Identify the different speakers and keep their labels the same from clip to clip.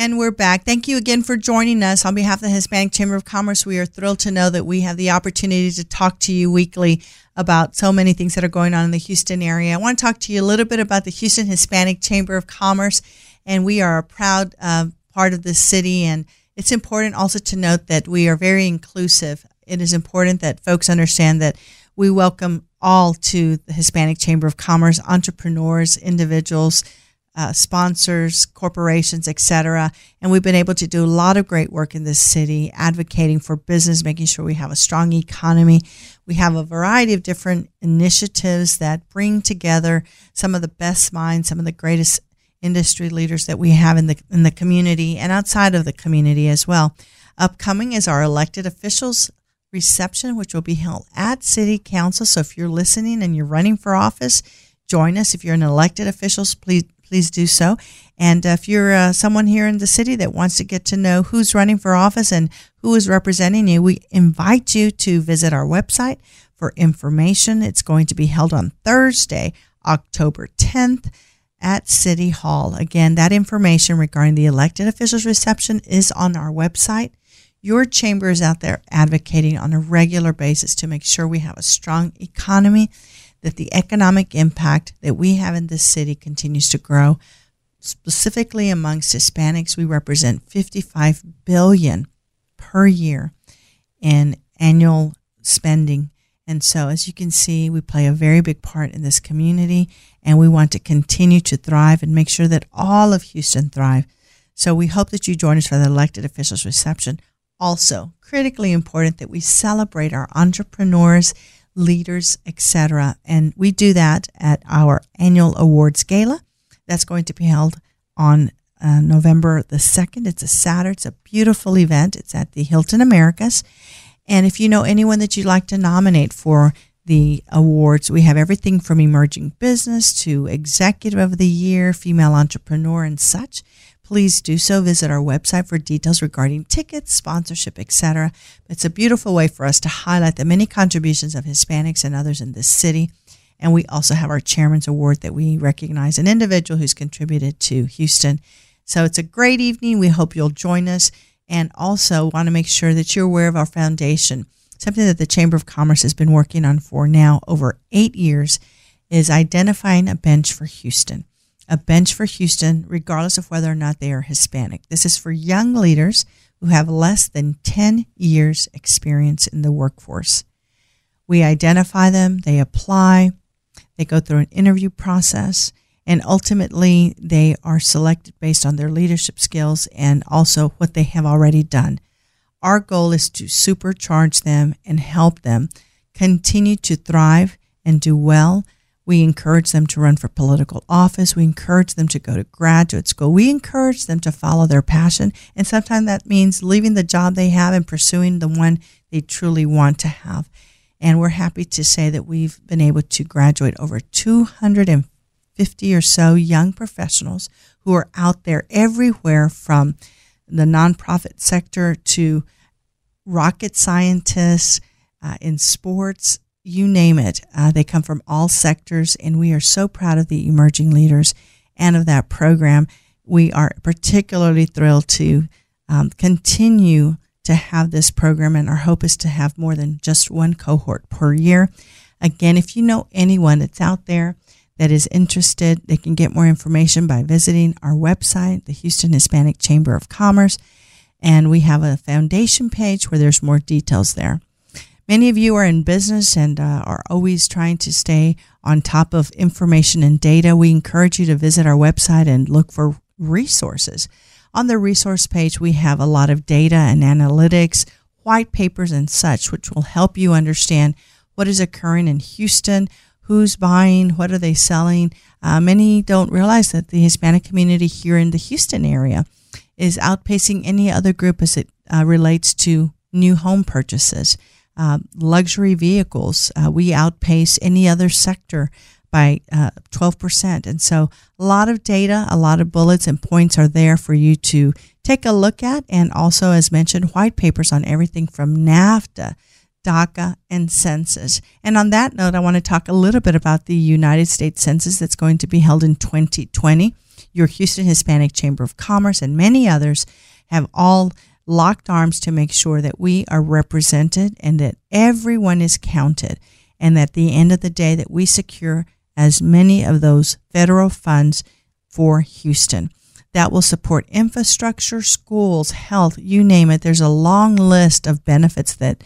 Speaker 1: And we're back. Thank you again for joining us. On behalf of the Hispanic Chamber of Commerce, we are thrilled to know that we have the opportunity to talk to you weekly about so many things that are going on in the Houston area. I want to talk to you a little bit about the Houston Hispanic Chamber of Commerce, and we are a proud uh, part of this city. And it's important also to note that we are very inclusive. It is important that folks understand that we welcome all to the Hispanic Chamber of Commerce, entrepreneurs, individuals uh, sponsors, corporations, etc. And we've been able to do a lot of great work in this city, advocating for business, making sure we have a strong economy. We have a variety of different initiatives that bring together some of the best minds, some of the greatest industry leaders that we have in the in the community and outside of the community as well. Upcoming is our elected officials reception, which will be held at City Council. So if you're listening and you're running for office, join us. If you're an elected officials, please please do so. And if you're uh, someone here in the city that wants to get to know who's running for office and who is representing you, we invite you to visit our website for information. It's going to be held on Thursday, October 10th at City Hall. Again, that information regarding the elected officials reception is on our website. Your chamber is out there advocating on a regular basis to make sure we have a strong economy that the economic impact that we have in this city continues to grow. Specifically amongst Hispanics, we represent 55 billion per year in annual spending. And so, as you can see, we play a very big part in this community, and we want to continue to thrive and make sure that all of Houston thrive. So, we hope that you join us for the elected officials reception. Also, critically important that we celebrate our entrepreneurs leaders, etc. And we do that at our annual awards gala. That's going to be held on uh, November the 2nd. It's a Saturday. It's a beautiful event. It's at the Hilton Americas. And if you know anyone that you'd like to nominate for the awards, we have everything from emerging business to executive of the year, female entrepreneur, and such please do so. Visit our website for details regarding tickets, sponsorship, etc. It's a beautiful way for us to highlight the many contributions of Hispanics and others in this city. And we also have our Chairman's Award that we recognize an individual who's contributed to Houston. So it's a great evening. We hope you'll join us. And also want to make sure that you're aware of our foundation. Something that the Chamber of Commerce has been working on for now over eight years is identifying a bench for Houston a bench for Houston, regardless of whether or not they are Hispanic. This is for young leaders who have less than 10 years' experience in the workforce. We identify them, they apply, they go through an interview process, and ultimately they are selected based on their leadership skills and also what they have already done. Our goal is to supercharge them and help them continue to thrive and do well we encourage them to run for political office. We encourage them to go to graduate school. We encourage them to follow their passion. And sometimes that means leaving the job they have and pursuing the one they truly want to have. And we're happy to say that we've been able to graduate over 250 or so young professionals who are out there everywhere from the nonprofit sector to rocket scientists uh, in sports you name it. Uh, they come from all sectors, and we are so proud of the emerging leaders and of that program. We are particularly thrilled to um, continue to have this program, and our hope is to have more than just one cohort per year. Again, if you know anyone that's out there that is interested, they can get more information by visiting our website, the Houston Hispanic Chamber of Commerce, and we have a foundation page where there's more details there. Many of you are in business and uh, are always trying to stay on top of information and data. We encourage you to visit our website and look for resources. On the resource page, we have a lot of data and analytics, white papers, and such, which will help you understand what is occurring in Houston, who's buying, what are they selling. Uh, many don't realize that the Hispanic community here in the Houston area is outpacing any other group as it uh, relates to new home purchases. Uh, luxury vehicles, uh, we outpace any other sector by uh, 12%. And so a lot of data, a lot of bullets and points are there for you to take a look at. And also, as mentioned, white papers on everything from NAFTA, DACA, and census. And on that note, I want to talk a little bit about the United States Census that's going to be held in 2020. Your Houston Hispanic Chamber of Commerce and many others have all locked arms to make sure that we are represented and that everyone is counted and at the end of the day that we secure as many of those federal funds for Houston. That will support infrastructure, schools, health, you name it. There's a long list of benefits that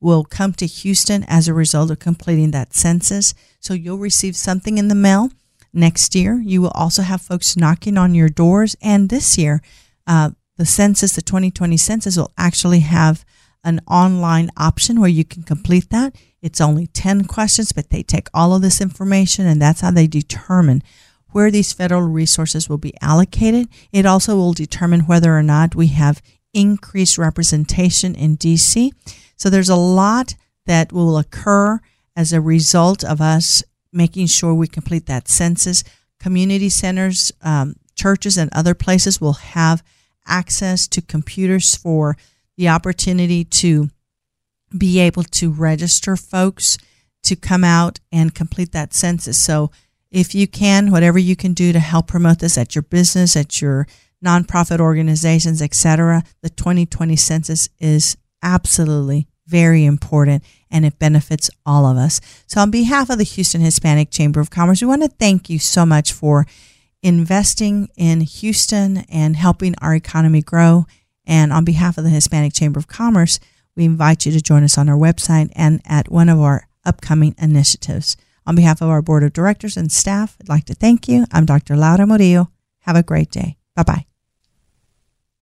Speaker 1: will come to Houston as a result of completing that census. So you'll receive something in the mail next year. You will also have folks knocking on your doors. And this year, uh, the census, the 2020 census, will actually have an online option where you can complete that. It's only 10 questions, but they take all of this information and that's how they determine where these federal resources will be allocated. It also will determine whether or not we have increased representation in DC. So there's a lot that will occur as a result of us making sure we complete that census. Community centers, um, churches, and other places will have access to computers for the opportunity to be able to register folks to come out and complete that census. So if you can, whatever you can do to help promote this at your business, at your nonprofit organizations, etc., the 2020 census is absolutely very important and it benefits all of us. So on behalf of the Houston Hispanic Chamber of Commerce, we want to thank you so much for investing in Houston and helping our economy grow. And on behalf of the Hispanic Chamber of Commerce, we invite you to join us on our website and at one of our upcoming initiatives. On behalf of our board of directors and staff, I'd like to thank you. I'm Dr. Laura Murillo. Have a great day. Bye bye.